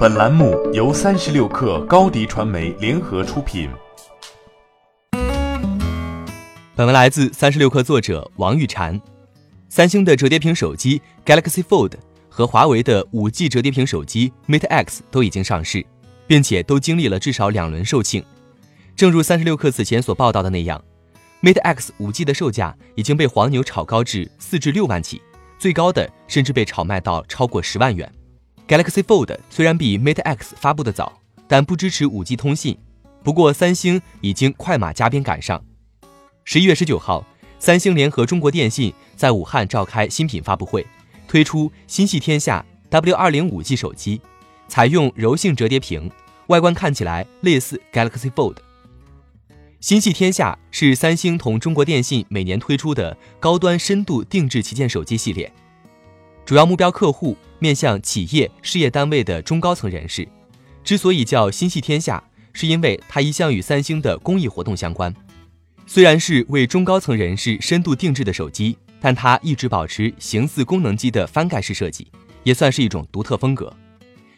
本栏目由三十六氪高低传媒联合出品。本文来自三十六氪作者王玉婵。三星的折叠屏手机 Galaxy Fold 和华为的五 G 折叠屏手机 Mate X 都已经上市，并且都经历了至少两轮售罄。正如三十六氪此前所报道的那样，Mate X 五 G 的售价已经被黄牛炒高至四至六万起，最高的甚至被炒卖到超过十万元。Galaxy Fold 虽然比 Mate X 发布的早，但不支持 5G 通信。不过，三星已经快马加鞭赶上。十一月十九号，三星联合中国电信在武汉召开新品发布会，推出心系天下 W20 5G 手机，采用柔性折叠屏，外观看起来类似 Galaxy Fold。心系天下是三星同中国电信每年推出的高端深度定制旗舰手机系列，主要目标客户。面向企业事业单位的中高层人士，之所以叫心系天下，是因为它一向与三星的公益活动相关。虽然是为中高层人士深度定制的手机，但它一直保持形似功能机的翻盖式设计，也算是一种独特风格。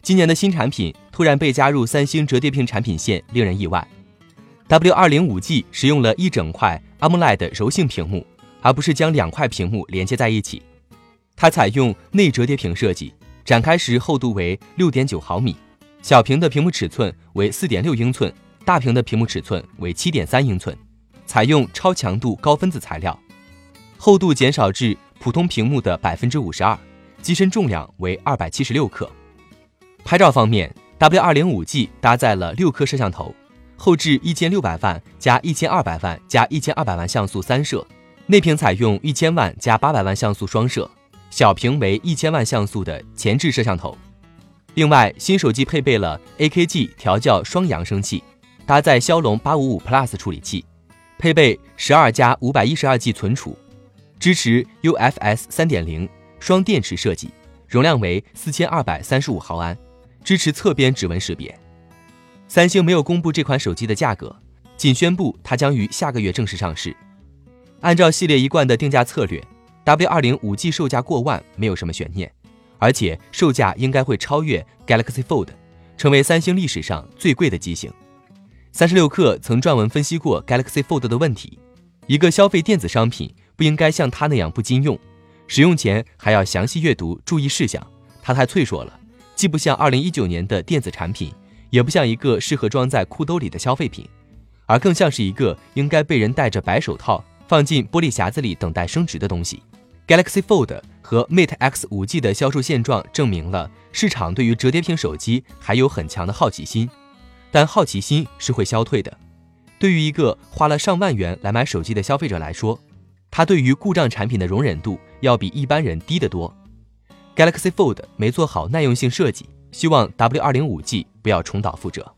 今年的新产品突然被加入三星折叠屏产品线，令人意外。W 二零五 G 使用了一整块 AMOLED 柔性屏幕，而不是将两块屏幕连接在一起。它采用内折叠屏设计，展开时厚度为六点九毫米，小屏的屏幕尺寸为四点六英寸，大屏的屏幕尺寸为七点三英寸，采用超强度高分子材料，厚度减少至普通屏幕的百分之五十二，机身重量为二百七十六克。拍照方面，W 二零五 G 搭载了六颗摄像头，后置一千六百万加一千二百万加一千二百万像素三摄，内屏采用一千万加八百万像素双摄。小屏为一千万像素的前置摄像头，另外新手机配备了 AKG 调教双扬声器，搭载骁龙八五五 Plus 处理器，配备十二加五百一十二 G 存储，支持 UFS 三点零双电池设计，容量为四千二百三十五毫安，支持侧边指纹识别。三星没有公布这款手机的价格，仅宣布它将于下个月正式上市。按照系列一贯的定价策略。W 二零五 G 售价过万没有什么悬念，而且售价应该会超越 Galaxy Fold，成为三星历史上最贵的机型。三十六氪曾撰文分析过 Galaxy Fold 的问题，一个消费电子商品不应该像它那样不经用，使用前还要详细阅读注意事项。它太脆弱了，既不像二零一九年的电子产品，也不像一个适合装在裤兜里的消费品，而更像是一个应该被人戴着白手套放进玻璃匣子里等待升值的东西。Galaxy Fold 和 Mate X 5G 的销售现状证明了市场对于折叠屏手机还有很强的好奇心，但好奇心是会消退的。对于一个花了上万元来买手机的消费者来说，他对于故障产品的容忍度要比一般人低得多。Galaxy Fold 没做好耐用性设计，希望 W 2 0 5 G 不要重蹈覆辙。